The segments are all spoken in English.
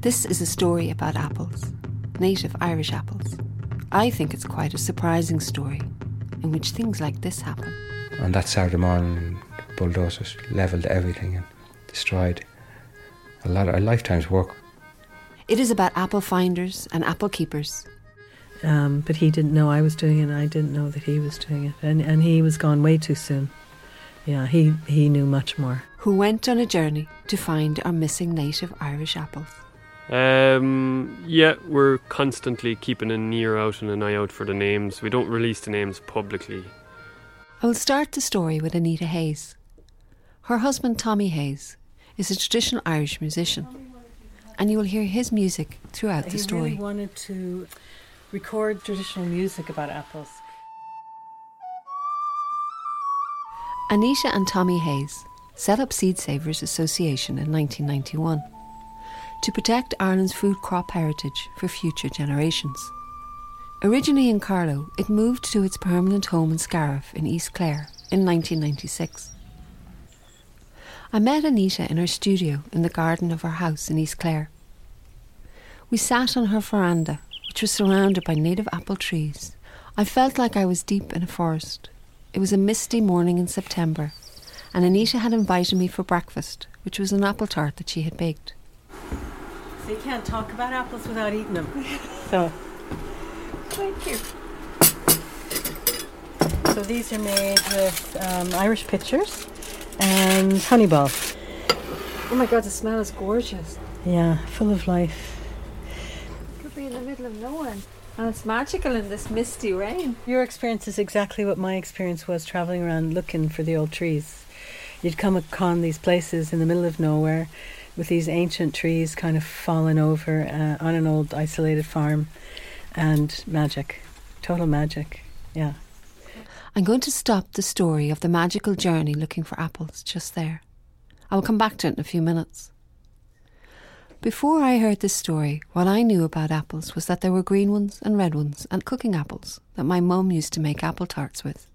This is a story about apples, native Irish apples. I think it's quite a surprising story in which things like this happen. On that Saturday morning, bulldozers levelled everything and destroyed a lot of a lifetime's work. It is about apple finders and apple keepers. Um, but he didn't know I was doing it, and I didn't know that he was doing it. And, and he was gone way too soon. Yeah, he, he knew much more. Who went on a journey to find our missing native Irish apples. Um, yeah, we're constantly keeping an ear out and an eye out for the names. We don't release the names publicly. I will start the story with Anita Hayes. Her husband, Tommy Hayes, is a traditional Irish musician, and you will hear his music throughout the he story. really wanted to record traditional music about apples. Anita and Tommy Hayes set up Seed Savers Association in 1991 to protect Ireland's food crop heritage for future generations. Originally in Carlow, it moved to its permanent home in Scariff in East Clare in 1996. I met Anita in her studio in the garden of her house in East Clare. We sat on her veranda, which was surrounded by native apple trees. I felt like I was deep in a forest. It was a misty morning in September, and Anita had invited me for breakfast, which was an apple tart that she had baked. So you can't talk about apples without eating them. So, Thank you. so these are made with um, Irish pitchers and honey balls. Oh my god, the smell is gorgeous. Yeah, full of life. Could be in the middle of nowhere. And it's magical in this misty rain. Your experience is exactly what my experience was traveling around looking for the old trees. You'd come upon these places in the middle of nowhere with these ancient trees kind of fallen over uh, on an old isolated farm and magic. Total magic. Yeah. I'm going to stop the story of the magical journey looking for apples just there. I will come back to it in a few minutes. Before I heard this story, what I knew about apples was that there were green ones and red ones and cooking apples that my mum used to make apple tarts with.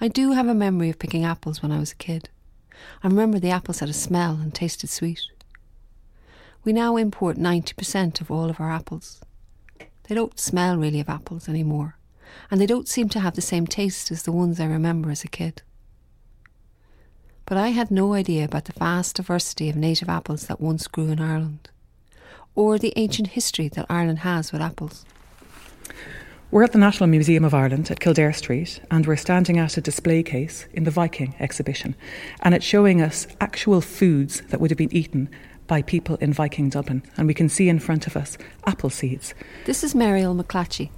I do have a memory of picking apples when I was a kid. I remember the apples had a smell and tasted sweet. We now import 90% of all of our apples. They don't smell really of apples anymore, and they don't seem to have the same taste as the ones I remember as a kid. But I had no idea about the vast diversity of native apples that once grew in Ireland, or the ancient history that Ireland has with apples. We're at the National Museum of Ireland at Kildare Street, and we're standing at a display case in the Viking exhibition. And it's showing us actual foods that would have been eaten by people in Viking Dublin. And we can see in front of us apple seeds. This is Meriel McClatchie,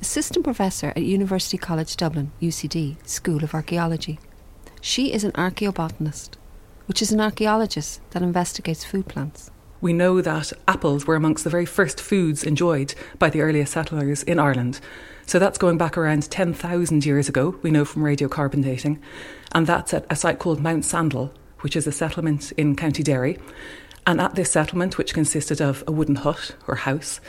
Assistant Professor at University College Dublin, UCD, School of Archaeology. She is an archaeobotanist, which is an archaeologist that investigates food plants. We know that apples were amongst the very first foods enjoyed by the earliest settlers in Ireland. So that's going back around 10,000 years ago, we know from radiocarbon dating. And that's at a site called Mount Sandel, which is a settlement in County Derry. And at this settlement, which consisted of a wooden hut or house,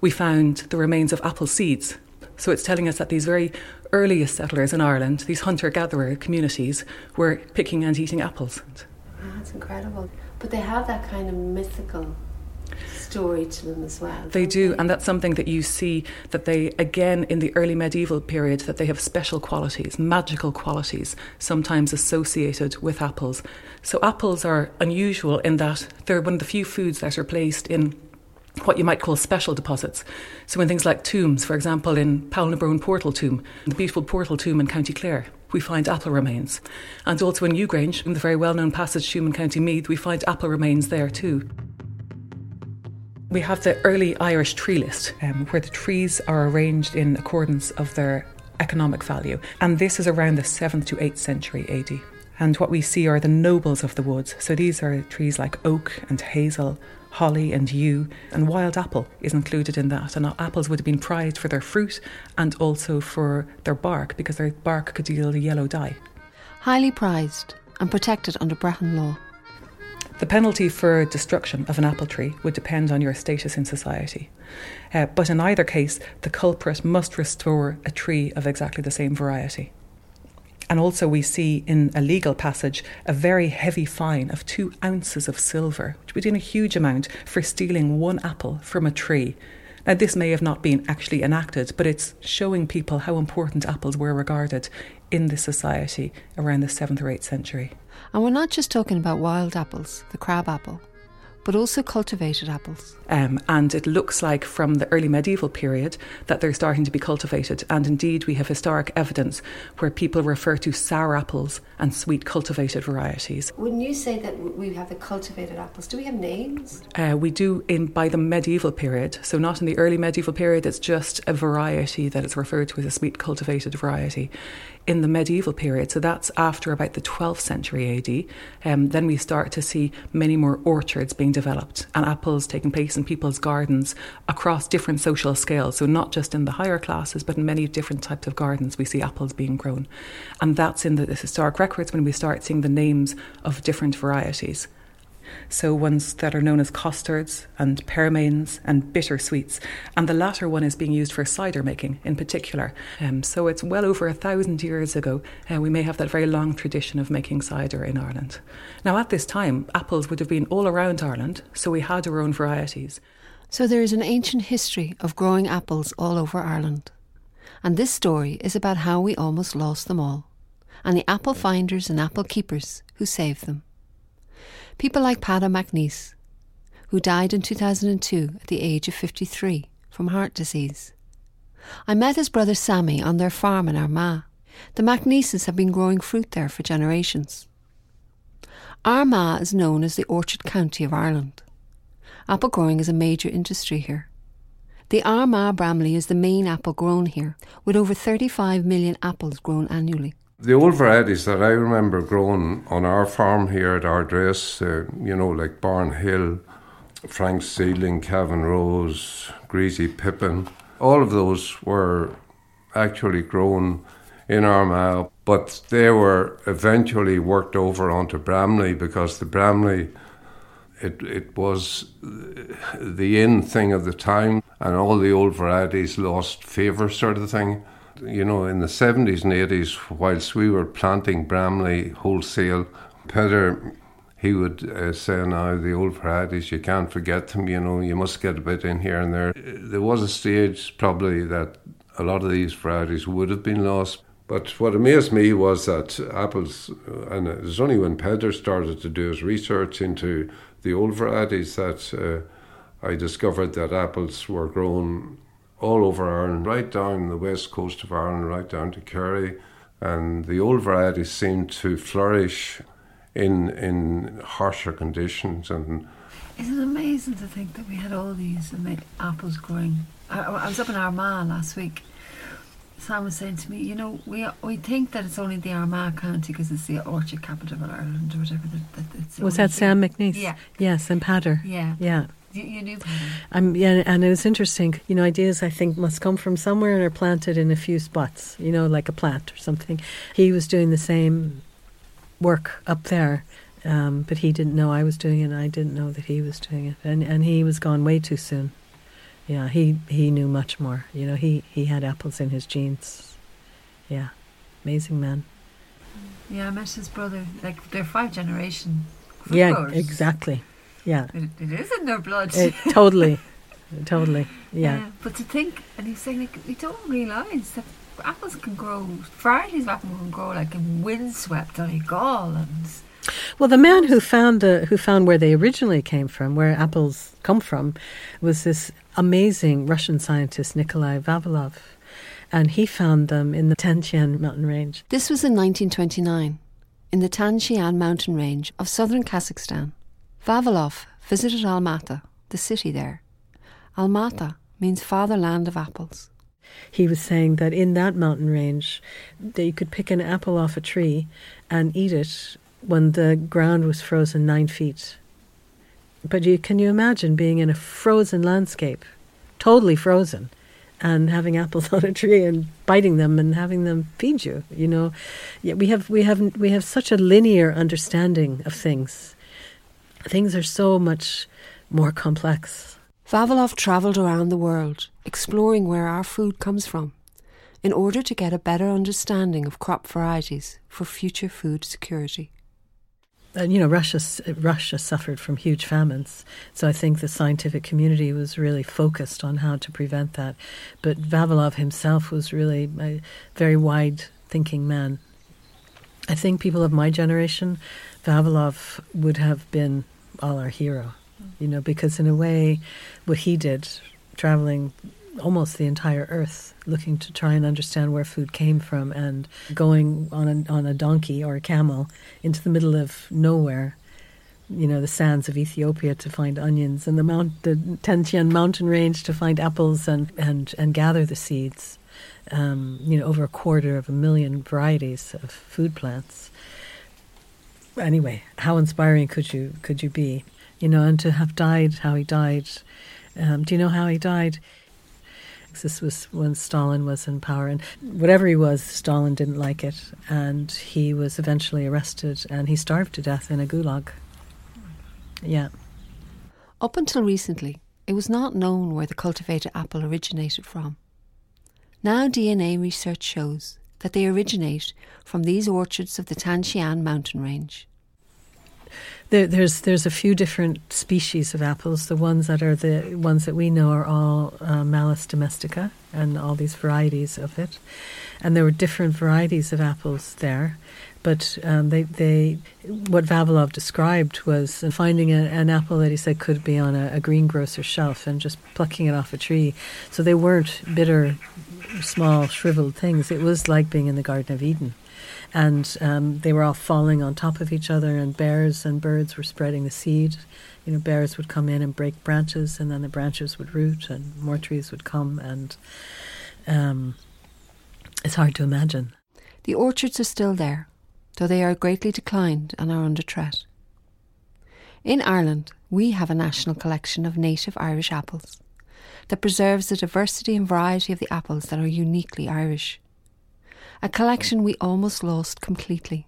we found the remains of apple seeds. So it's telling us that these very earliest settlers in Ireland, these hunter gatherer communities, were picking and eating apples. That's incredible. But they have that kind of mythical story to them as well. They do, and that's something that you see that they, again, in the early medieval period, that they have special qualities, magical qualities, sometimes associated with apples. So apples are unusual in that they're one of the few foods that are placed in what you might call special deposits. So in things like tombs, for example, in Poulnabrone Portal Tomb, the beautiful Portal Tomb in County Clare, we find apple remains. And also in Newgrange, in the very well-known passage tomb in County Meath, we find apple remains there too. We have the early Irish tree list, um, where the trees are arranged in accordance of their economic value. And this is around the 7th to 8th century AD. And what we see are the nobles of the woods. So these are trees like oak and hazel, holly and yew, and wild apple is included in that. And apples would have been prized for their fruit and also for their bark, because their bark could yield a yellow dye. Highly prized and protected under Brehon law. The penalty for destruction of an apple tree would depend on your status in society. Uh, but in either case, the culprit must restore a tree of exactly the same variety. And also, we see in a legal passage a very heavy fine of two ounces of silver, which would be a huge amount for stealing one apple from a tree. Now, this may have not been actually enacted, but it's showing people how important apples were regarded in the society around the 7th or 8th century. And we're not just talking about wild apples, the crab apple but also cultivated apples. Um, and it looks like from the early medieval period that they're starting to be cultivated. And indeed, we have historic evidence where people refer to sour apples and sweet cultivated varieties. Wouldn't you say that we have the cultivated apples? Do we have names? Uh, we do in by the medieval period. So not in the early medieval period. It's just a variety that is referred to as a sweet cultivated variety in the medieval period, so that's after about the 12th century AD, um, then we start to see many more orchards being developed and apples taking place in people's gardens across different social scales. So, not just in the higher classes, but in many different types of gardens, we see apples being grown. And that's in the historic records when we start seeing the names of different varieties so ones that are known as costards and pearmains and bitter sweets. And the latter one is being used for cider making in particular. Um, so it's well over a thousand years ago. Uh, we may have that very long tradition of making cider in Ireland. Now, at this time, apples would have been all around Ireland, so we had our own varieties. So there is an ancient history of growing apples all over Ireland. And this story is about how we almost lost them all, and the apple finders and apple keepers who saved them. People like Peadar MacNeice, who died in 2002 at the age of 53 from heart disease. I met his brother Sammy on their farm in Armagh. The MacNeices have been growing fruit there for generations. Armagh is known as the Orchard County of Ireland. Apple growing is a major industry here. The Armagh Bramley is the main apple grown here, with over 35 million apples grown annually. The old varieties that I remember growing on our farm here at Ardress, uh, you know, like Barn Hill, Frank's Seedling, Cavan Rose, Greasy Pippin, all of those were actually grown in Armagh, but they were eventually worked over onto Bramley because the Bramley, it, it was the in thing of the time, and all the old varieties lost favour, sort of thing you know, in the 70s and 80s, whilst we were planting Bramley wholesale, Peter, he would uh, say, now the old varieties, you can't forget them, you know, you must get a bit in here and there. There was a stage probably that a lot of these varieties would have been lost. But what amazed me was that apples, and it was only when Peter started to do his research into the old varieties that uh, I discovered that apples were grown all over Ireland, right down the west coast of Ireland, right down to Kerry. And the old varieties seem to flourish in in harsher conditions. And isn't it amazing to think that we had all these apples growing? I, I was up in Armagh last week. Sam was saying to me, you know, we we think that it's only the Armagh County because it's the orchard capital of Ireland or whatever. That, that was that Sam MacNeice? Yeah. Yes, and Peadar. Yeah. Yeah. You, you knew Um, yeah, and it was interesting. You know, ideas I think must come from somewhere and are planted in a few spots. You know, like a plant or something. He was doing the same work up there, um, but he didn't know I was doing it. and I didn't know that he was doing it, and and he was gone way too soon. Yeah, he he knew much more. You know, he he had apples in his genes. Yeah, amazing man. Yeah, I met his brother. Like they're five generation. Yeah, exactly. Yeah. It, it is in their blood. It, totally. totally. Yeah. yeah. But to think, and he's saying, like, we don't realise that apples can grow, varieties of apples can grow like in windswept Donegal and. Well, the man who found the who found where they originally came from, where apples come from, was this amazing Russian scientist Nikolai Vavilov, and he found them in the Tian Shan mountain range. This was in 1929, in the Tian Shan mountain range of southern Kazakhstan. Vavilov visited Almaty, the city there. Almaty means fatherland of apples. He was saying that in that mountain range, that you could pick an apple off a tree and eat it when the ground was frozen nine feet. But you can you imagine being in a frozen landscape, totally frozen, and having apples on a tree and biting them and having them feed you? You know, yeah, we have we have we have such a linear understanding of things things are so much more complex. Vavilov travelled around the world, exploring where our food comes from. in order to get a better understanding of crop varieties for future food security. And you know, Russia Russia suffered from huge famines, so I think the scientific community was really focused on how to prevent that. But Vavilov himself was really a very wide-thinking man. I think people of my generation, Vavilov would have been all our hero, you know, because in a way, what he did, traveling almost the entire earth looking to try and understand where food came from and going on a, on a donkey or a camel into the middle of nowhere you know the sands of Ethiopia to find onions and the mount the Tian mountain range to find apples and and and gather the seeds um, you know over a quarter of a million varieties of food plants anyway how inspiring could you could you be you know and to have died how he died um, do you know how he died this was when Stalin was in power, and whatever he was, Stalin didn't like it, and he was eventually arrested and he starved to death in a gulag. Yeah. Up until recently, it was not known where the cultivated apple originated from. Now, DNA research shows that they originate from these orchards of the Tian Shan mountain range. There, there's there's a few different species of apples. The ones that are the ones that we know are all uh, Malus domestica and all these varieties of it, and there were different varieties of apples there. But um, they, they, what Vavilov described was finding a, an apple that he said could be on a, a greengrocer's shelf and just plucking it off a tree. So they weren't bitter, small, shriveled things. It was like being in the Garden of Eden and um, they were all falling on top of each other, and bears and birds were spreading the seed. You know, bears would come in and break branches, and then the branches would root, and more trees would come, and um, it's hard to imagine. The orchards are still there, though they are greatly declined and are under threat. In Ireland, we have a national collection of native Irish apples that preserves the diversity and variety of the apples that are uniquely Irish a collection we almost lost completely.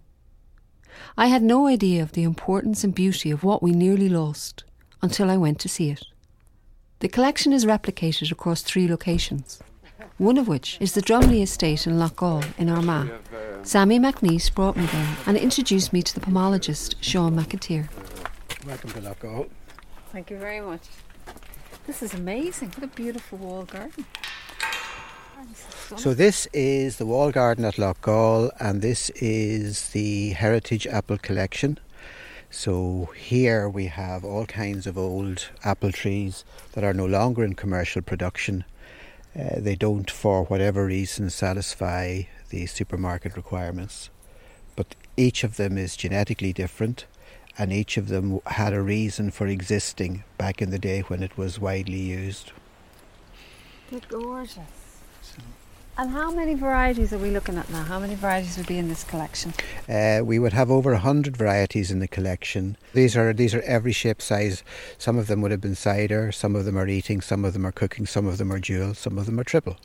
I had no idea of the importance and beauty of what we nearly lost until I went to see it. The collection is replicated across three locations, one of which is the Drumley estate in Loughgall in Armagh. Sammy MacNeice brought me there and introduced me to the pomologist Sean McAteer. Welcome to Loughgall. Thank you very much. This is amazing. What a beautiful wall garden. So this is the wall garden at Loughgall and this is the Heritage Apple Collection. So here we have all kinds of old apple trees that are no longer in commercial production. Uh, they don't, for whatever reason, satisfy the supermarket requirements. But each of them is genetically different and each of them had a reason for existing back in the day when it was widely used. They're gorgeous. And how many varieties are we looking at now? How many varieties would be in this collection? Uh, we would have over hundred varieties in the collection. These are these are every shape, size. Some of them would have been cider. Some of them are eating. Some of them are cooking. Some of them are dual. Some of them are triple.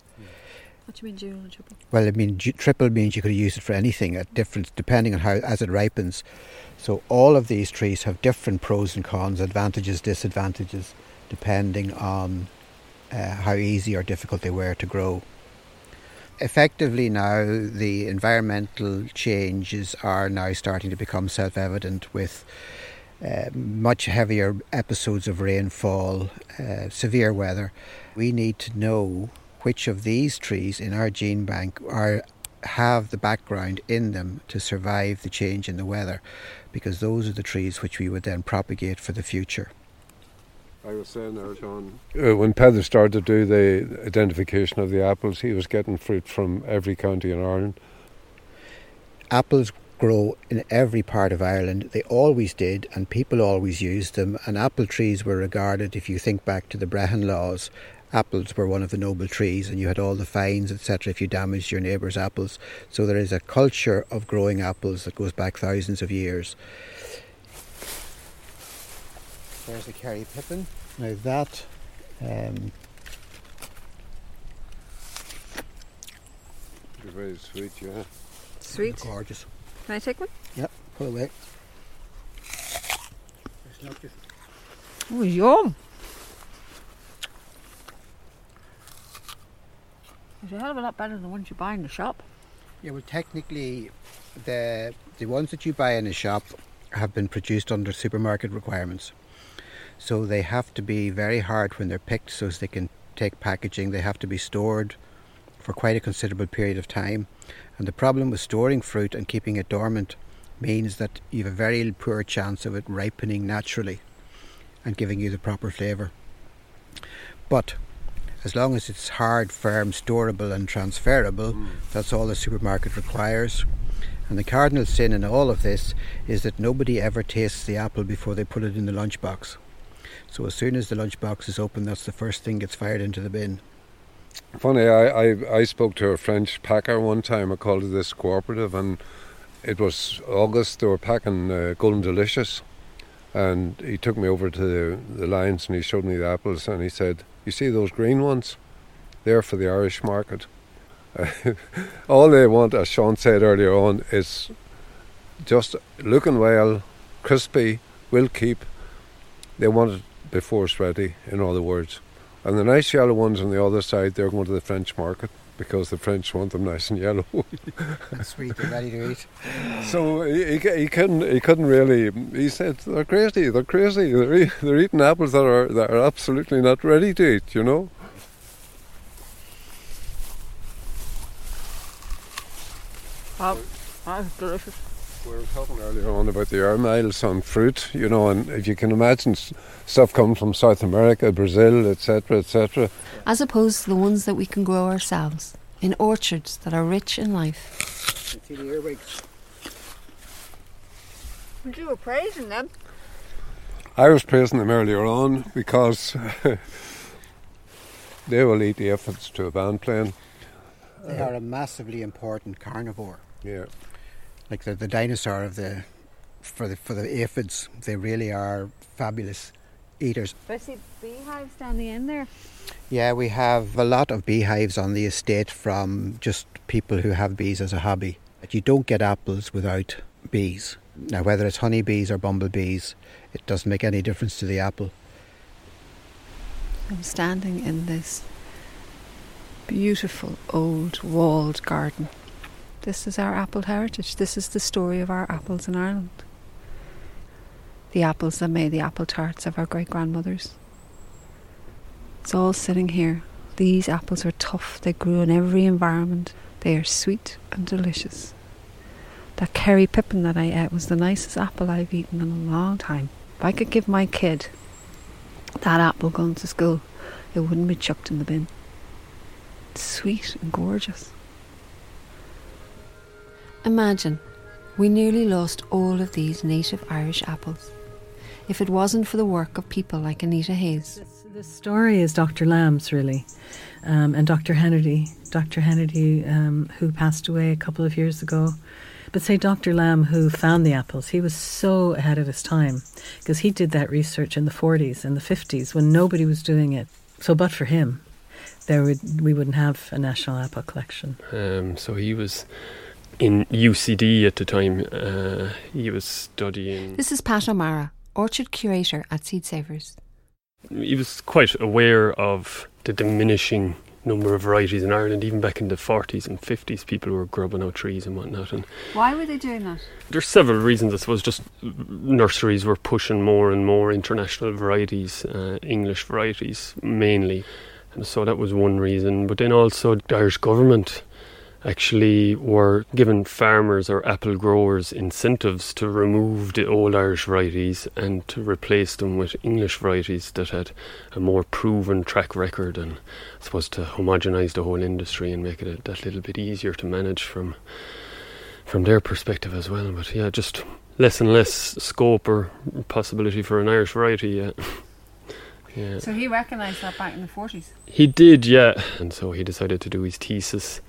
What do you mean dual and triple? Well, I mean triple means you could use it for anything at different, depending on how as it ripens. So all of these trees have different pros and cons, advantages, disadvantages, depending on uh, how easy or difficult they were to grow effectively now the environmental changes are now starting to become self-evident with uh, much heavier episodes of rainfall, uh, severe weather. We need to know which of these trees in our gene bank are have the background in them to survive the change in the weather because those are the trees which we would then propagate for the future. I was saying there, John, uh, when Peadar started to do the identification of the apples, he was getting fruit from every county in Ireland. Apples grow in every part of Ireland. They always did, and people always used them. And apple trees were regarded, if you think back to the Brehon laws, apples were one of the noble trees, and you had all the fines, etc., if you damaged your neighbour's apples. So there is a culture of growing apples that goes back thousands of years. There's the Kerry Pippin. Now that um, very sweet, yeah. Sweet. Gorgeous. Can I take one? Yep, pull away. Oh, yum. It's a hell of a lot better than the ones you buy in the shop. Yeah, well, technically, the the ones that you buy in a shop have been produced under supermarket requirements. So they have to be very hard when they're picked so as they can take packaging. They have to be stored for quite a considerable period of time. And the problem with storing fruit and keeping it dormant means that you have a very poor chance of it ripening naturally and giving you the proper flavour. But as long as it's hard, firm, storable, and transferable, mm. that's all the supermarket requires. And the cardinal sin in all of this is that nobody ever tastes the apple before they put it in the lunchbox. So as soon as the lunchbox is open, that's the first thing gets fired into the bin. Funny, I, I, I spoke to a French packer one time. I called it this cooperative, and it was August. They were packing uh, Golden Delicious, and he took me over to the, the lines and he showed me the apples, and he said, "You see those green ones? They're for the Irish market." all they want, as Sean said earlier on, is just looking well, crispy, will keep. They want it before it's ready, in other words. And the nice yellow ones on the other side, they're going to the French market because the French want them nice and yellow. Sweet and ready to eat. So he, he, couldn't he couldn't really. He said they're crazy. They're crazy. They're, they're eating apples that are that are absolutely not ready to eat. You know. Wow, that's delicious. We were talking earlier on about the air miles on fruit, you know, and if you can imagine stuff coming from South America, Brazil, etc., etc. As opposed to the ones that we can grow ourselves in orchards that are rich in life. See the earwigs. But you were praising them. I was praising them earlier on because they will eat the aphids to a band playing. They are a massively important carnivore. Yeah like the, the dinosaur of the for the for the aphids. They really are fabulous eaters. I see beehives down the end there. Yeah, we have a lot of beehives on the estate from just people who have bees as a hobby. But you don't get apples without bees. Now, whether it's honeybees or bumblebees, it doesn't make any difference to the apple. I'm standing in this beautiful old walled garden this is our apple heritage. This is the story of our apples in Ireland. The apples that made the apple tarts of our great grandmothers. It's all sitting here. These apples are tough. They grew in every environment. They are sweet and delicious. That Kerry Pippin that I ate was the nicest apple I've eaten in a long time. If I could give my kid that apple going to school, it wouldn't be chucked in the bin. It's sweet and gorgeous. Imagine, we nearly lost all of these native Irish apples. If it wasn't for the work of people like Anita Hayes. The story is Dr. Lamb's, really, um, and Dr. Henerty. Dr. Henerty, um, who passed away a couple of years ago. But say Dr. Lamb, who found the apples, he was so ahead of his time because he did that research in the 40s and the 50s when nobody was doing it. So, but for him, there would we wouldn't have a national apple collection. Um, so he was in UCD at the time. Uh, he was studying. This is Pat O'Mara, orchard curator at Seed Savers. He was quite aware of the diminishing number of varieties in Ireland, even back in the 40s and 50s, people were grubbing out trees and whatnot. And why were they doing that? There's several reasons. I suppose just nurseries were pushing more and more international varieties, uh, English varieties mainly, and so that was one reason. But then also the Irish government actually were giving farmers or apple growers incentives to remove the old Irish varieties and to replace them with English varieties that had a more proven track record and I suppose to homogenise the whole industry and make it a, that little bit easier to manage from from their perspective as well. But yeah, just less and less scope or possibility for an Irish variety. Yeah. yeah. So he recognised that back in the 40s? He did, yeah. And so he decided to do his thesis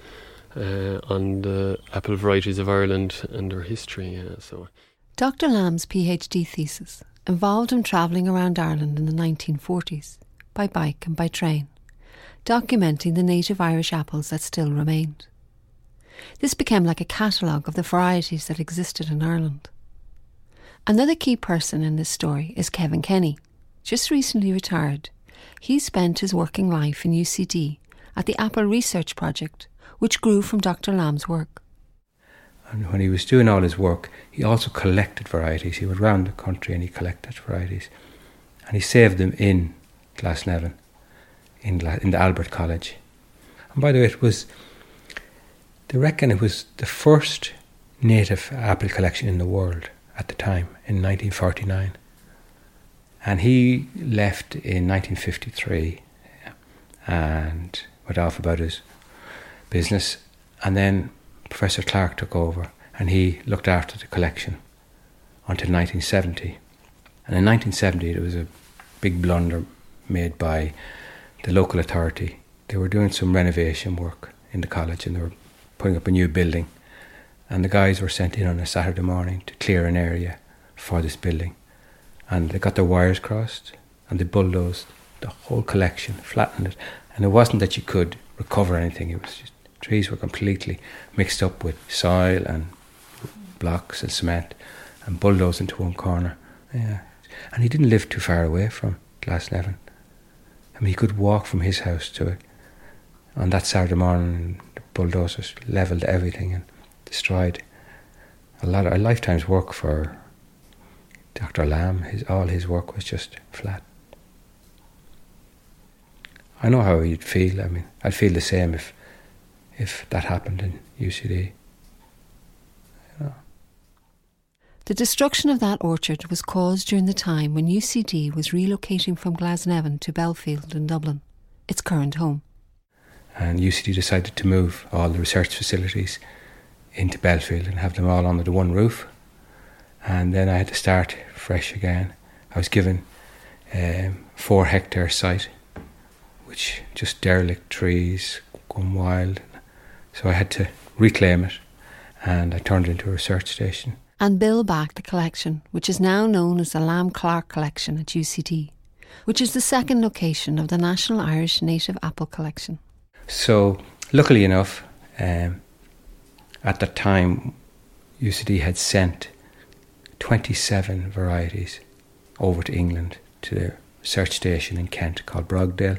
uh, on the apple varieties of Ireland and their history. Yeah, so. Dr. Lamb's PhD thesis involved him travelling around Ireland in the 1940s by bike and by train, documenting the native Irish apples that still remained. This became like a catalogue of the varieties that existed in Ireland. Another key person in this story is Kevin Kenny, just recently retired. He spent his working life in UCD at the Apple Research Project, which grew from Dr. Lamb's work. And when he was doing all his work, he also collected varieties. He went round the country and he collected varieties. And he saved them in Glasnevin, in, in the Albert College. And by the way, it was, they reckon it was the first native apple collection in the world at the time, in 1949. And he left in 1953 and went off about his business. And then Professor Clark took over and he looked after the collection until 1970. And in 1970, there was a big blunder made by the local authority. They were doing some renovation work in the college and they were putting up a new building. And the guys were sent in on a Saturday morning to clear an area for this building. And they got their wires crossed and they bulldozed the whole collection, flattened it. And it wasn't that you could recover anything, it was just trees were completely mixed up with soil and blocks and cement and bulldozed into one corner. Yeah. And he didn't live too far away from Glasnevin. I mean, he could walk from his house to it. On that Saturday morning, the bulldozers levelled everything and destroyed a lot of a lifetime's work for Dr. Lamb. His all his work was just flat. I know how you'd feel. I mean, I'd feel the same if if that happened in UCD. The destruction of that orchard was caused during the time when UCD was relocating from Glasnevin to Belfield in Dublin, its current home. And UCD decided to move all the research facilities into Belfield and have them all under the one roof. And then I had to start fresh again. I was given a um, four hectare site, which just derelict trees, gone wild. So I had to reclaim it and I turned it into a research station and build back the collection, which is now known as the Lamb Clark Collection at UCD, which is the second location of the National Irish Native Apple Collection. So, luckily enough, um, at that time, UCD had sent 27 varieties over to England to their research station in Kent called Brogdale,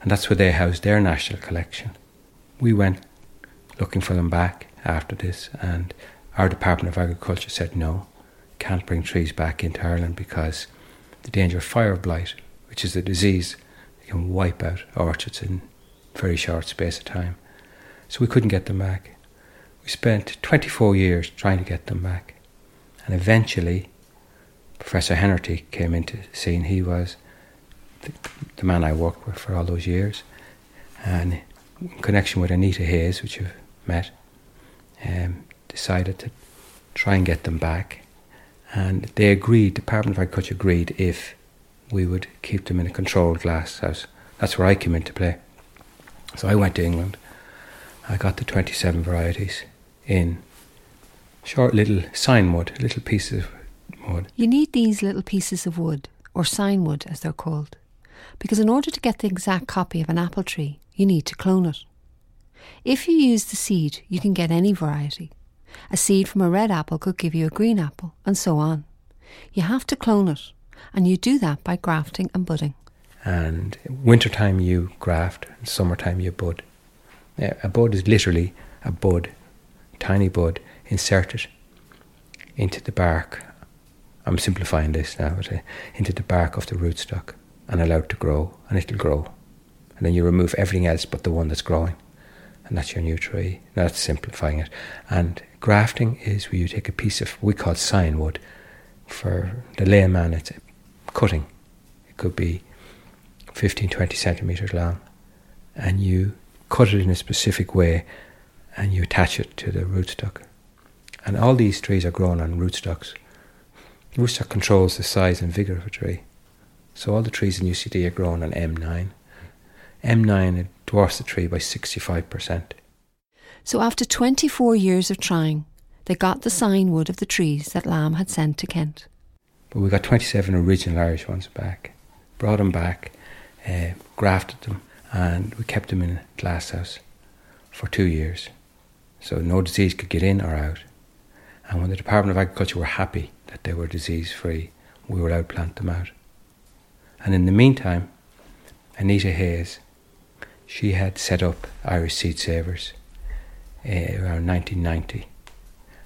and that's where they housed their national collection. We went looking for them back after this, and our Department of Agriculture said no, can't bring trees back into Ireland because the danger of fire blight, which is a disease can wipe out orchards in very short space of time. So we couldn't get them back. We spent 24 years trying to get them back. And eventually, Professor Henerty came into scene. He was the, the man I worked with for all those years. And in connection with Anita Hayes, which you've met, um, decided to try and get them back. And they agreed, Department of Agriculture agreed if we would keep them in a controlled glass house. That's where I came into play. So I went to England. I got the 27 varieties in short little scion wood, little pieces of wood. You need these little pieces of wood, or scion wood as they're called, because in order to get the exact copy of an apple tree, you need to clone it. If you use the seed, you can get any variety. A seed from a red apple could give you a green apple, and so on. You have to clone it, and you do that by grafting and budding. And wintertime you graft, and summertime you bud. A bud is literally a bud, tiny bud, inserted into the bark. I'm simplifying this now, but uh, into the bark of the rootstock and allowed to grow, and it'll grow. And then you remove everything else but the one that's growing and that's your new tree. Now that's simplifying it. And grafting is where you take a piece of we call scion wood. For the layman, it's cutting. It could be 15, 20 centimeters long, and you cut it in a specific way, and you attach it to the rootstock. And all these trees are grown on rootstocks. The Rootstock controls the size and vigor of a tree. So all the trees in UCD are grown on M9. M9 dwarfs the tree by 65%. So after 24 years of trying, they got the scion wood of the trees that Lamb had sent to Kent. But we got 27 original Irish ones back, brought them back, uh, grafted them, and we kept them in a glass house for two years. So no disease could get in or out. And when the Department of Agriculture were happy that they were disease free, we were allowed to plant them out. And in the meantime, Anita Hayes she had set up Irish Seed Savers uh, around 1990.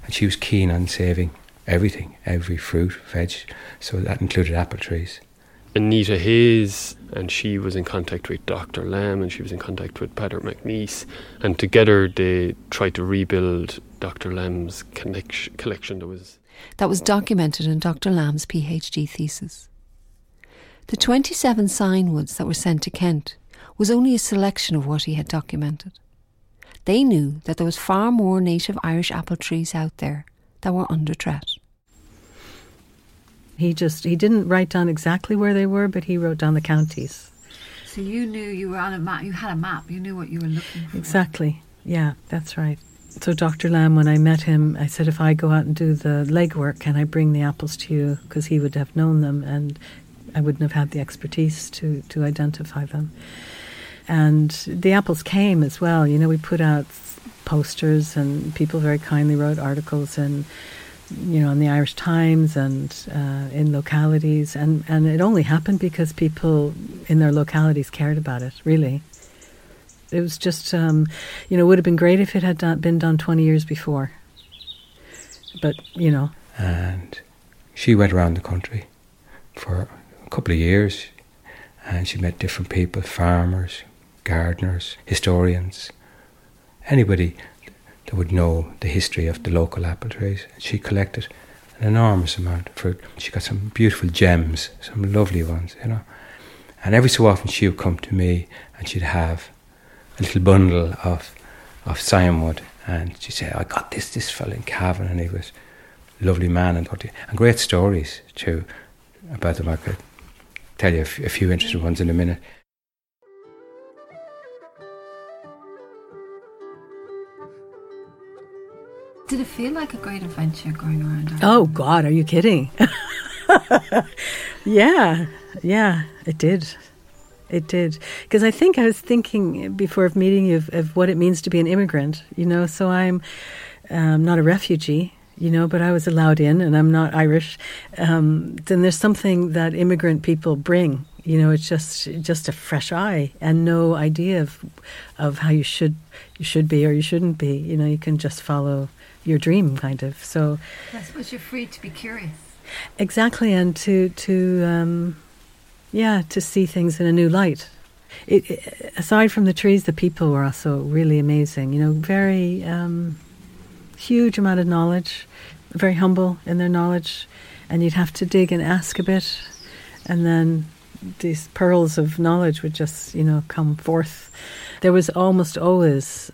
And she was keen on saving everything, every fruit, veg, so that included apple trees. Anita Hayes, and she was in contact with Dr. Lamb, and she was in contact with Peter McNeice, and together they tried to rebuild Dr. Lamb's collection. That was that was documented in Dr. Lamb's PhD thesis. The 27 scionwoods that were sent to Kent was only a selection of what he had documented. They knew that there was far more native Irish apple trees out there that were under threat. He just he didn't write down exactly where they were, but he wrote down the counties. So you knew you were on a map. You had a map. You knew what you were looking for. Exactly. Yeah, that's right. So Dr. Lamb, when I met him, I said, if I go out and do the legwork, can I bring the apples to you? Because he would have known them, and I wouldn't have had the expertise to to identify them. And the apples came as well. You know, we put out posters, and people very kindly wrote articles and you know, in the Irish Times and uh, in localities, and, and it only happened because people in their localities cared about it. Really, it was just, um, you know, it would have been great if it had been done twenty years before. But you know, and she went around the country for a couple of years, and she met different people, farmers, gardeners, historians, anybody that would know the history of the local apple trees. She collected an enormous amount of fruit. She got some beautiful gems, some lovely ones, you know. And every so often she would come to me and she'd have a little bundle of of scionwood and she'd say, I got this, this fellow in Cavan and he was a lovely man and, and great stories too about them. I could tell you a few interesting ones in a minute. Did it feel like a great adventure going around? Ireland? Oh God, are you kidding? yeah, yeah, it did. It did. Because I think I was thinking before of meeting you of, of, what it means to be an immigrant, you know. So I'm um, not a refugee, you know, but I was allowed in and I'm not Irish. Um, then there's something that immigrant people bring. You know, it's just just a fresh eye and no idea of of how you should you should be or you shouldn't be. You know, you can just follow your dream, kind of. So I suppose you're free to be curious. Exactly, and to to um, yeah, to see things in a new light. It, it, aside from the trees, the people were also really amazing. You know, very um, huge amount of knowledge, very humble in their knowledge, and you'd have to dig and ask a bit, and then these pearls of knowledge would just you know come forth. There was almost always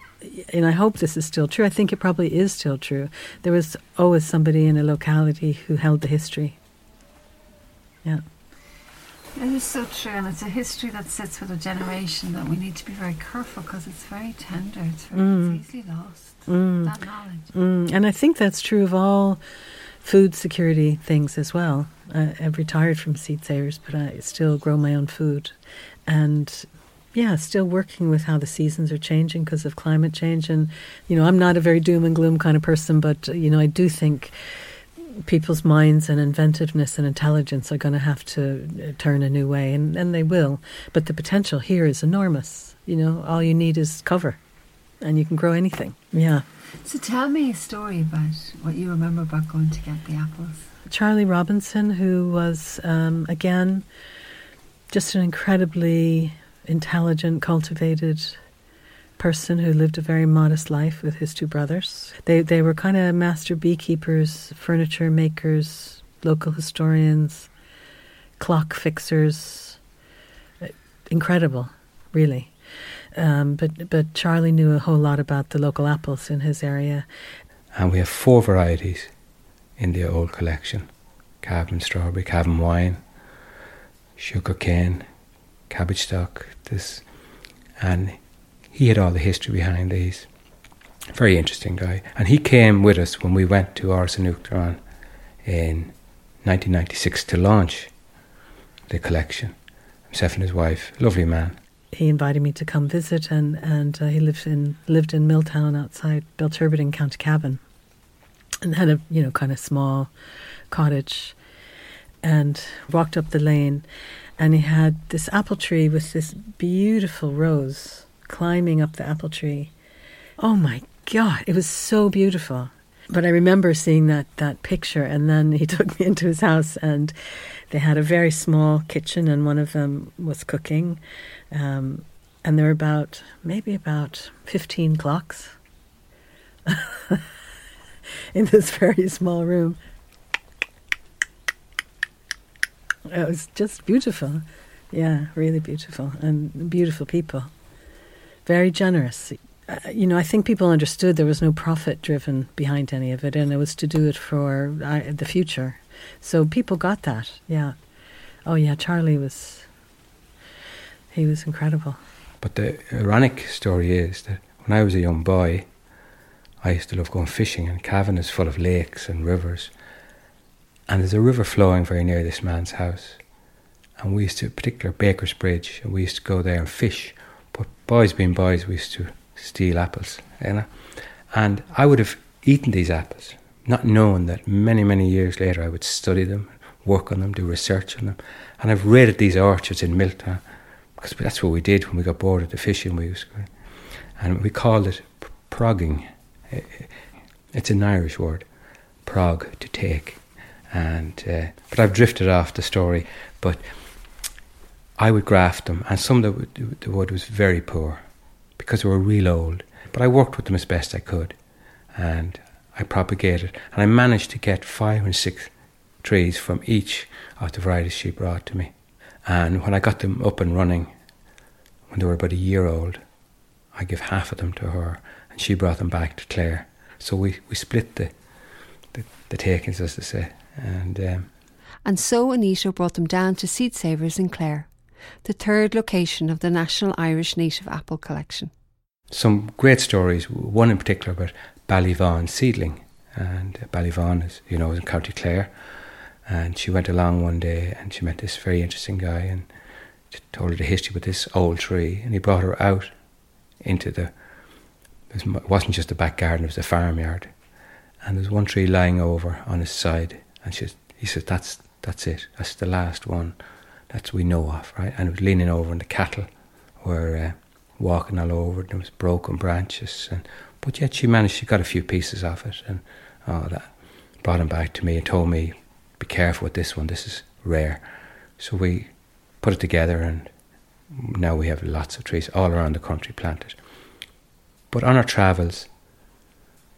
and I hope this is still true. I think it probably is still true. There was always somebody in a locality who held the history. Yeah. It is so true, and it's a history that sits with a generation that we need to be very careful because it's very tender. It's, very, mm. it's easily lost. Mm. That knowledge. Mm. And I think that's true of all food security things as well. Uh, I've retired from seed savers, but I still grow my own food, and yeah, still working with how the seasons are changing because of climate change. And, you know, I'm not a very doom and gloom kind of person, but, you know, I do think people's minds and inventiveness and intelligence are going to have to uh, turn a new way, and, and they will. But the potential here is enormous. You know, all you need is cover, and you can grow anything. Yeah. So tell me a story about what you remember about going to get the apples. Charlie Robinson, who was, um, again, just an incredibly intelligent, cultivated person who lived a very modest life with his two brothers. They they were kind of master beekeepers, furniture makers, local historians, clock fixers. Incredible, really. Um, but but Charlie knew a whole lot about the local apples in his area. And we have four varieties in the old collection: Cavan strawberry, Cavan wine, sugar cane, cabbage stock, this, and he had all the history behind these. Very interesting guy, and he came with us when we went to an in 1996 to launch the collection. Himself and his wife, lovely man. He invited me to come visit, and and uh, he lived in lived in Milltown outside Belturbet in County Cavan, and had a you know kind of small cottage, and walked up the lane and he had this apple tree with this beautiful rose climbing up the apple tree. Oh my God, it was so beautiful. But I remember seeing that, that picture, and then he took me into his house, and they had a very small kitchen, and one of them was cooking. Um, and there were about, maybe about 15 clocks in this very small room. It was just beautiful. Yeah, really beautiful. And beautiful people. Very generous. Uh, you know, I think people understood there was no profit driven behind any of it, and it was to do it for uh, the future. So people got that, yeah. Oh, yeah, Charlie was, he was incredible. But the ironic story is that when I was a young boy, I used to love going fishing, and Cavan is full of lakes and rivers. And there's a river flowing very near this man's house. And we used to, particular Baker's Bridge, and we used to go there and fish. But boys being boys, we used to steal apples, you know. And I would have eaten these apples, not knowing that many, many years later I would study them, work on them, do research on them. And I've raided these orchards in Milltown because that's what we did when we got bored of the fishing we used to. And we called it progging. It's an Irish word, prog, to take. And uh, but I've drifted off the story. But I would graft them, and some of the, the wood was very poor because they were real old. But I worked with them as best I could, and I propagated, and I managed to get five and six trees from each of the varieties she brought to me. And when I got them up and running, when they were about a year old, I gave half of them to her, and she brought them back to Clare. So we, we split the, the, the takings, as they say. And, um, and so Anita brought them down to Seed Savers in Clare, the third location of the National Irish Native Apple Collection. Some great stories, one in particular about Ballyvaughan seedling. And Ballyvaughan is, you know, is in County Clare. And she went along one day and she met this very interesting guy and told her the history with this old tree. And he brought her out into the, it wasn't just the back garden, it was the farmyard. And there's one tree lying over on his side. And she, he said, that's, that's it. That's the last one that we know of, right? And it was leaning over and the cattle were uh, walking all over. There was broken branches. and But yet she managed, she got a few pieces of it and oh, that brought him back to me and told me be careful with this one, this is rare. So we put it together and now we have lots of trees all around the country planted. But on our travels,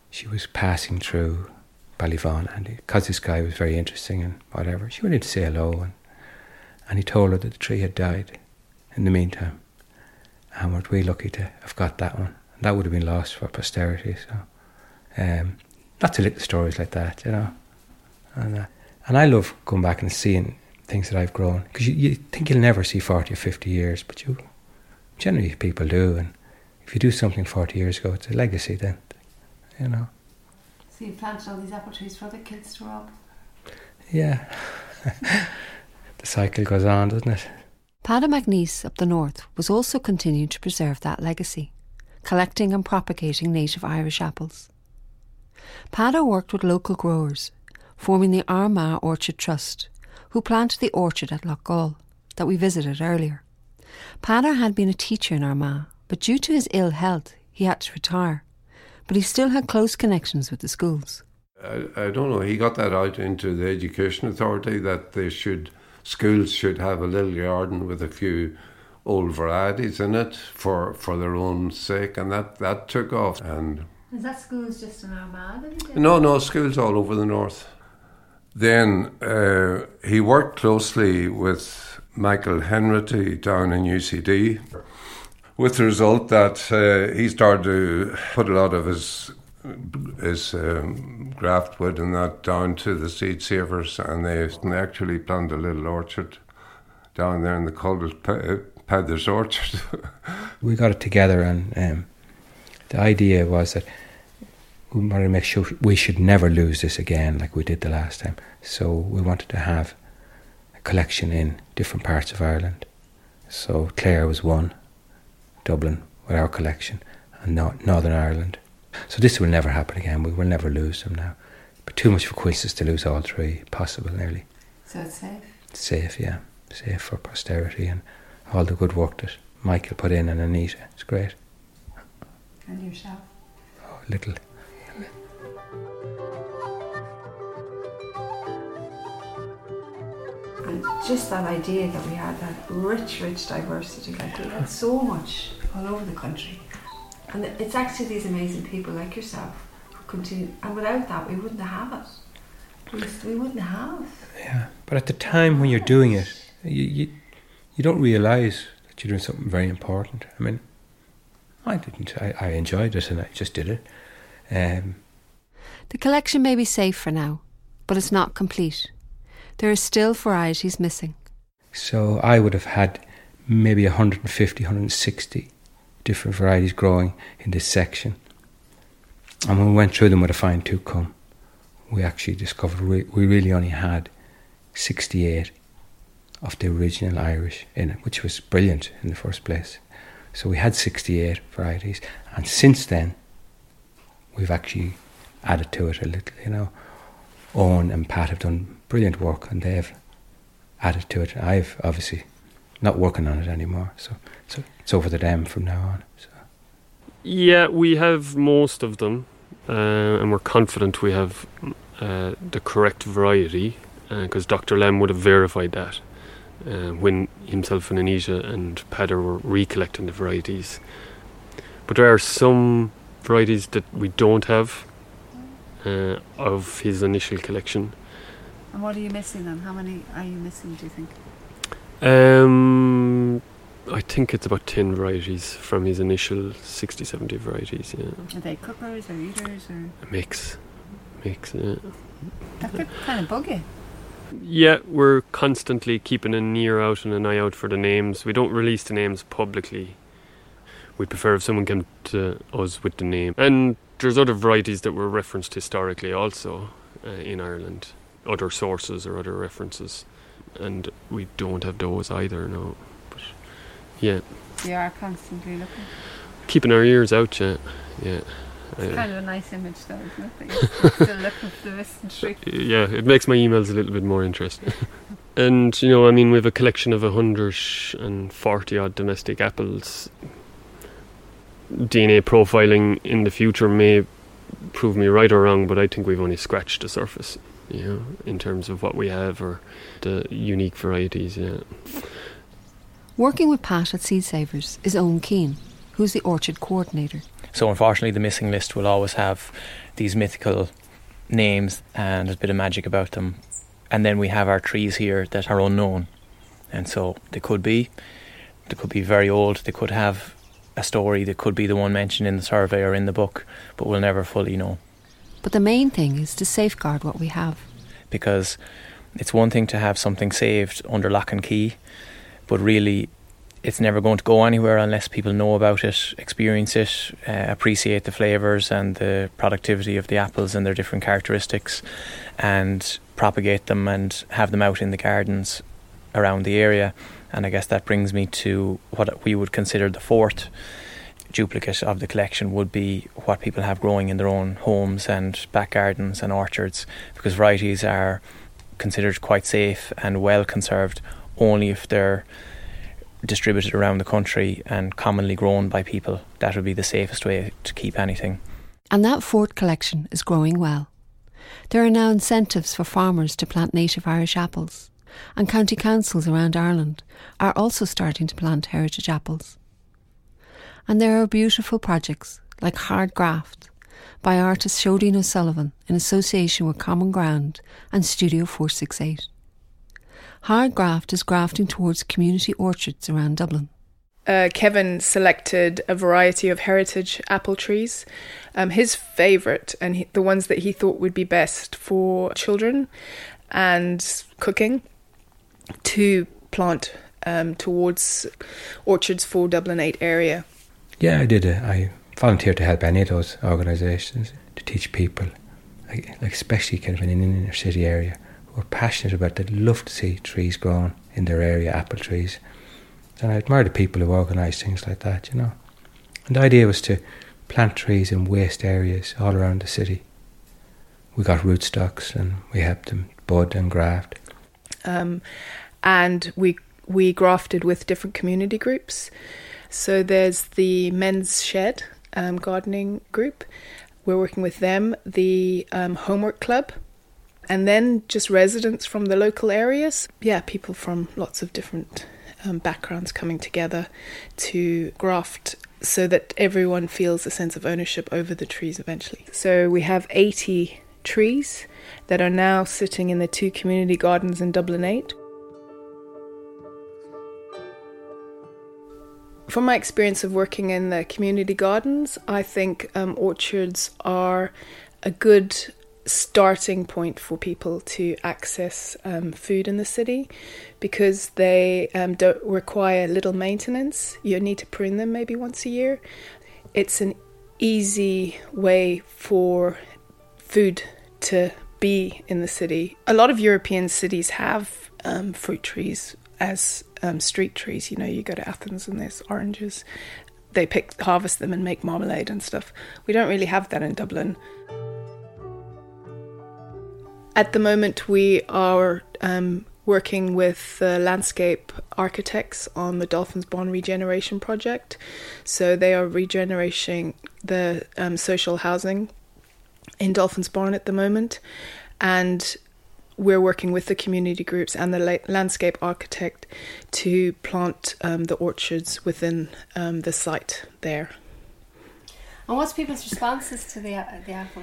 she was passing through Ballyvaughan and because this guy was very interesting and whatever, she went in to say hello and, and he told her that the tree had died in the meantime. And we're really lucky to have got that one. That would have been lost for posterity. So, um, lots of little stories like that, you know. And uh, and I love going back and seeing things that I've grown because you, you think you'll never see 40 or 50 years, but you generally people do. And if you do something 40 years ago, it's a legacy then, you know. So you planted all these apple trees for other kids to rob? Yeah. the cycle goes on, doesn't it? Pada MacNeice up the north was also continuing to preserve that legacy, collecting and propagating native Irish apples. Pada worked with local growers forming the Armagh Orchard Trust, who planted the orchard at Loughgall that we visited earlier. Pada had been a teacher in Armagh, but due to his ill health, he had to retire. But he still had close connections with the schools. I, I don't know. He got that out into the education authority that they should schools should have a little garden with a few old varieties in it for, for their own sake, and that, that took off. And is that schools just in Armagh? No, no, schools all over the north. Then uh, he worked closely with Michael Henerty down in UCD, with the result that uh, he started to put a lot of his his um, graft wood and that down to the seed savers, and they actually planted a little orchard down there, and they called it Peddler's Orchard. we got it together, and um, the idea was that we wanted to make sure we should never lose this again like we did the last time. So we wanted to have a collection in different parts of Ireland. So Clare was one, Dublin with our collection, and Northern Ireland. So this will never happen again. We will never lose them now. But too much for coincidence to lose all three, possible nearly. So it's safe? It's safe, yeah. Safe for posterity and all the good work that Michael put in and Anita. It's great. And yourself? Oh, little. And just that idea that we had that rich, rich diversity, like we had so much all over the country. And it's actually these amazing people like yourself who continue, and without that, we wouldn't have it. We, we wouldn't have. Yeah, but at the time when you're doing it, you, you, you don't realise that you're doing something very important. I mean, I didn't. I, I enjoyed it and I just did it. Um, The collection may be safe for now, but it's not complete. There are still varieties missing. so I would have had maybe 150, 160 different varieties growing in this section. And when we went through them with a fine tooth comb, we actually discovered we, we really only had 68 of the original Irish in it, which was brilliant in the first place. So we had 68 varieties, and since then, we've actually added to it a little, you know. Owen and Pat have done brilliant work, and they've added to it. I've obviously not working on it anymore, so, so it's over to them from now on. So. Yeah, we have most of them, uh, and we're confident we have uh, the correct variety because Dr. Lamb would have verified that uh, when himself and Anita and Padder were recollecting the varieties. But there are some varieties that we don't have uh, of his initial collection. And what are you missing then? How many are you missing, do you think? Um, I think it's about 10 varieties from his initial 60 70 varieties, yeah. Are they cookers or eaters or A mix. Mix, yeah. that could kind of bug you. Yeah, we're constantly keeping an ear out and an eye out for the names. We don't release the names publicly. We prefer if someone came to us with the name. And there's other varieties that were referenced historically also uh, in Ireland, other sources or other references. And we don't have those either, no. But yeah, You are constantly looking. keeping our ears out, yeah. Yeah. It's Uh, kind of a nice image though, isn't it? Still looking for the missing trick. yeah, it makes my emails a little bit more interesting. and you know, I mean, we have a collection of hundred and forty odd domestic apples. DNA profiling in the future may prove me right or wrong, but I think we've only scratched the surface. You know, in terms of what we have or the unique varieties. Yeah. Working with Pat at Seed Savers is Owen Keane, who's the orchard coordinator. So unfortunately, the missing list will always have these mythical names and a bit of magic about them. And then we have our trees here that are unknown, and so they could be, they could be very old. They could have a story. that could be the one mentioned in the survey or in the book, but we'll never fully know But the main thing is to safeguard what we have. because it's one thing to have something saved under lock and key, but really it's never going to go anywhere unless people know about it, experience it, uh, appreciate the flavours and the productivity of the apples and their different characteristics, and propagate them and have them out in the gardens around the area. And I guess that brings me to what we would consider the fourth duplicate of the collection would be what people have growing in their own homes and back gardens and orchards because varieties are considered quite safe and well conserved only if they're distributed around the country and commonly grown by people. That would be the safest way to keep anything. And that Ford collection is growing well. There are now incentives for farmers to plant native Irish apples, and county councils around Ireland are also starting to plant heritage apples. And there are beautiful projects like Hard Graft by artist Seoidín O'Sullivan in association with Common Ground and Studio 468. Hard Graft is grafting towards community orchards around Dublin. uh, Kevin selected a variety of heritage apple trees. Um, his favourite and he, the ones that he thought would be best for children and cooking to plant um, towards orchards for Dublin 8 area. Yeah, I did. I volunteered to help any of those organisations to teach people, like, especially kind of in an inner city area, who are passionate about. They'd love to see trees grown in their area, apple trees. And I admire the people who organise things like that, you know. And the idea was to plant trees in waste areas all around the city. We got rootstocks and we helped them bud and graft. Um, and we we grafted with different community groups. So there's the Men's Shed um, gardening group. We're working with them, the um, Homework Club, and then just residents from the local areas. Yeah, people from lots of different um, backgrounds coming together to graft so that everyone feels a sense of ownership over the trees eventually. So we have 80 trees that are now sitting in the two community gardens in Dublin 8. From my experience of working in the community gardens, I think um, orchards are a good starting point for people to access um, food in the city because they um, don't require little maintenance. You need to prune them maybe once a year. It's an easy way for food to be in the city. A lot of European cities have um, fruit trees as um, street trees. You know, you go to Athens and there's oranges. They pick, harvest them and make marmalade and stuff. We don't really have that in Dublin. At the moment, we are um, working with uh, landscape architects on the Dolphins Barn regeneration project. So they are regenerating the um, social housing in Dolphins Barn at the moment, and we're working with the community groups and the landscape architect to plant um, the orchards within um, the site there. And what's people's responses to the the apple?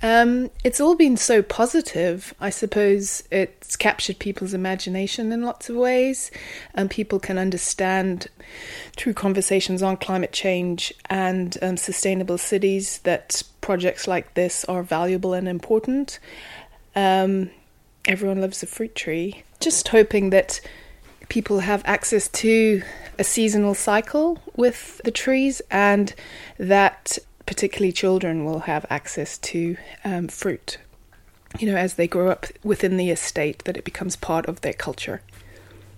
Um, it's all been so positive. I suppose it's captured people's imagination in lots of ways, and people can understand through conversations on climate change and um, sustainable cities that projects like this are valuable and important. Um, everyone loves a fruit tree. Just hoping that people have access to a seasonal cycle with the trees and that particularly children, will have access to um, fruit. You know, as they grow up within the estate, that it becomes part of their culture.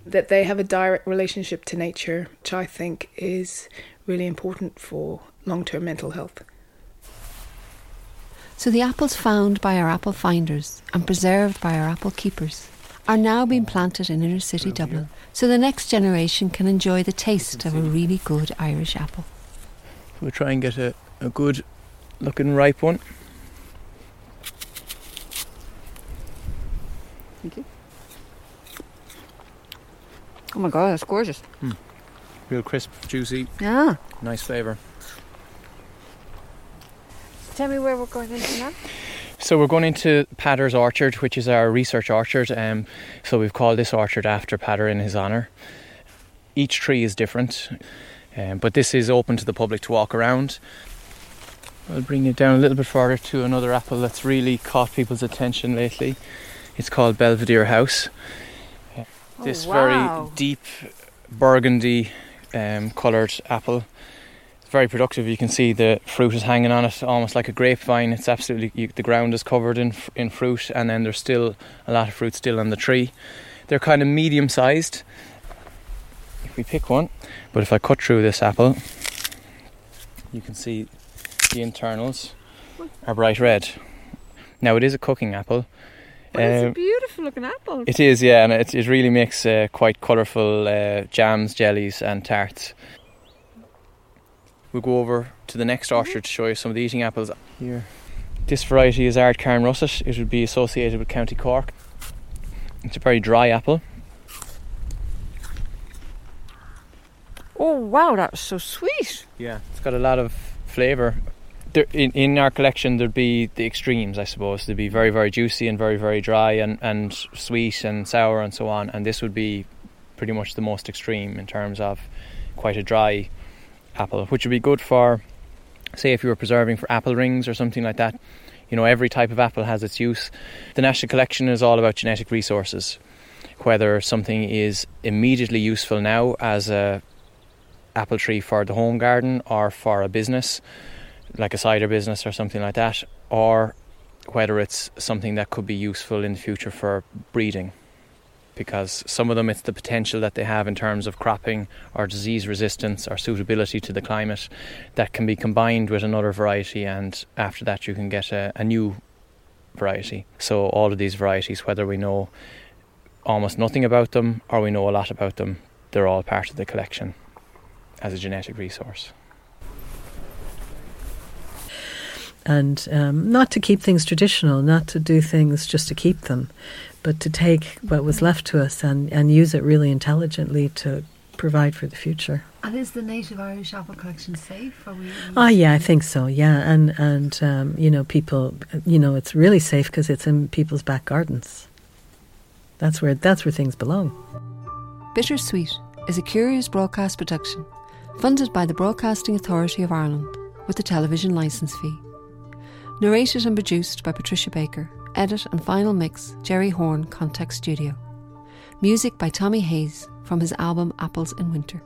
That they have a direct relationship to nature, which I think is really important for long term mental health. So the apples found by our apple finders and preserved by our apple keepers are now being planted in inner city Dublin so the next generation can enjoy the taste of a really good Irish apple. We'll try and get a, a good looking ripe one. Thank you. Oh my god, that's gorgeous. Hmm. Real crisp, juicy, Yeah. nice flavour. Tell me where we're going into now. So we're going into Patter's orchard, which is our research orchard. Um, so we've called this orchard after Padder in his honour. Each tree is different, um, but this is open to the public to walk around. I'll bring you down a little bit further to another apple that's really caught people's attention lately. It's called Belvedere House. Uh, this Oh, wow. very deep burgundy um, coloured apple. Very productive. You can see the fruit is hanging on it almost like a grapevine. It's absolutely you, the ground is covered in in fruit, and then there's still a lot of fruit still on the tree. They're kind of medium sized. If we pick one, but if I cut through this apple, you can see the internals are bright red. Now it is a cooking apple. Um, it's a beautiful looking apple. it is, yeah, and it, it really makes uh, quite colourful uh, jams, jellies, and tarts. We'll go over to the next mm-hmm. orchard to show you some of the eating apples. Here, this variety is Ard Cairn russet. It would be associated with County Cork. It's a very dry apple. Oh wow, that's so sweet. Yeah, it's got a lot of flavour. There, in, in our collection, there'd be the extremes, I suppose. There'd be very, very juicy and very, very dry and, and sweet and sour and so on. And this would be pretty much the most extreme in terms of quite a dry apple, which would be good for, say, if you were preserving for apple rings or something like that. You know, every type of apple has its use. The National Collection is all about genetic resources. Whether something is immediately useful now as a apple tree for the home garden or for a business, like a cider business or something like that, or whether it's something that could be useful in the future for breeding. Because some of them, it's the potential that they have in terms of cropping or disease resistance or suitability to the climate that can be combined with another variety, and after that, you can get a, a new variety. So, all of these varieties, whether we know almost nothing about them or we know a lot about them, they're all part of the collection as a genetic resource. and um, not to keep things traditional, not to do things just to keep them, but to take what was left to us and, and use it really intelligently to provide for the future. And is the native Irish apple collection safe? Are we Oh yeah, I think so. Yeah, and and um, you know people, you know it's really safe because it's in people's back gardens. That's where that's where things belong. Bittersweet is a curious broadcast production funded by the Broadcasting Authority of Ireland with a television licence fee. Narrated and produced by Patricia Baker. Edit and final mix Jerry Horn Context Studio. Music by Tommy Hayes from his album Apples in Winter.